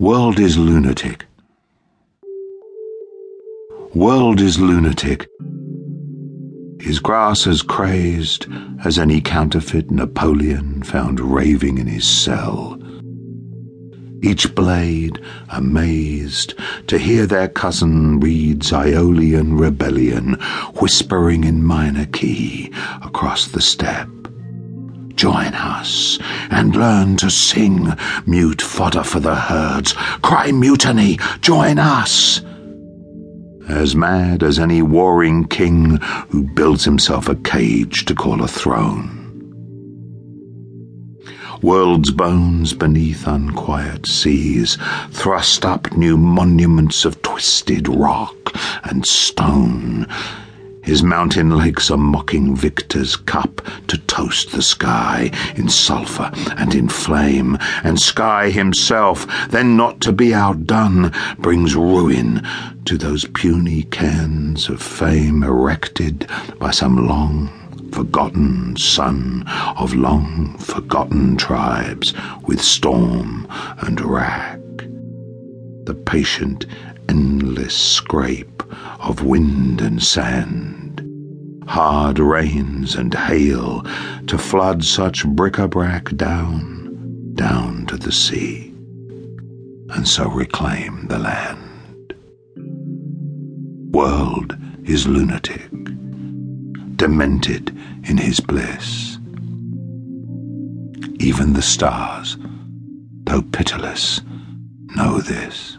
World is lunatic. World is lunatic. His grass as crazed as any counterfeit Napoleon found raving in his cell. Each blade amazed to hear their cousin reed's Aeolian rebellion whispering in minor key across the steppe. Join us and learn to sing, mute fodder for the herds. Cry mutiny, join us. As mad as any warring king who builds himself a cage to call a throne. World's bones beneath unquiet seas thrust up new monuments of twisted rock and stone his mountain lakes a mocking victor's cup to toast the sky in sulphur and in flame, and sky himself, then not to be outdone, brings ruin to those puny cairns of fame erected by some long forgotten son of long forgotten tribes with storm and rack. The patient, endless scrape of wind and sand hard rains and hail to flood such bric-a-brac down, down to the sea, and so reclaim the land. World is lunatic, demented in his bliss. Even the stars, though pitiless, know this.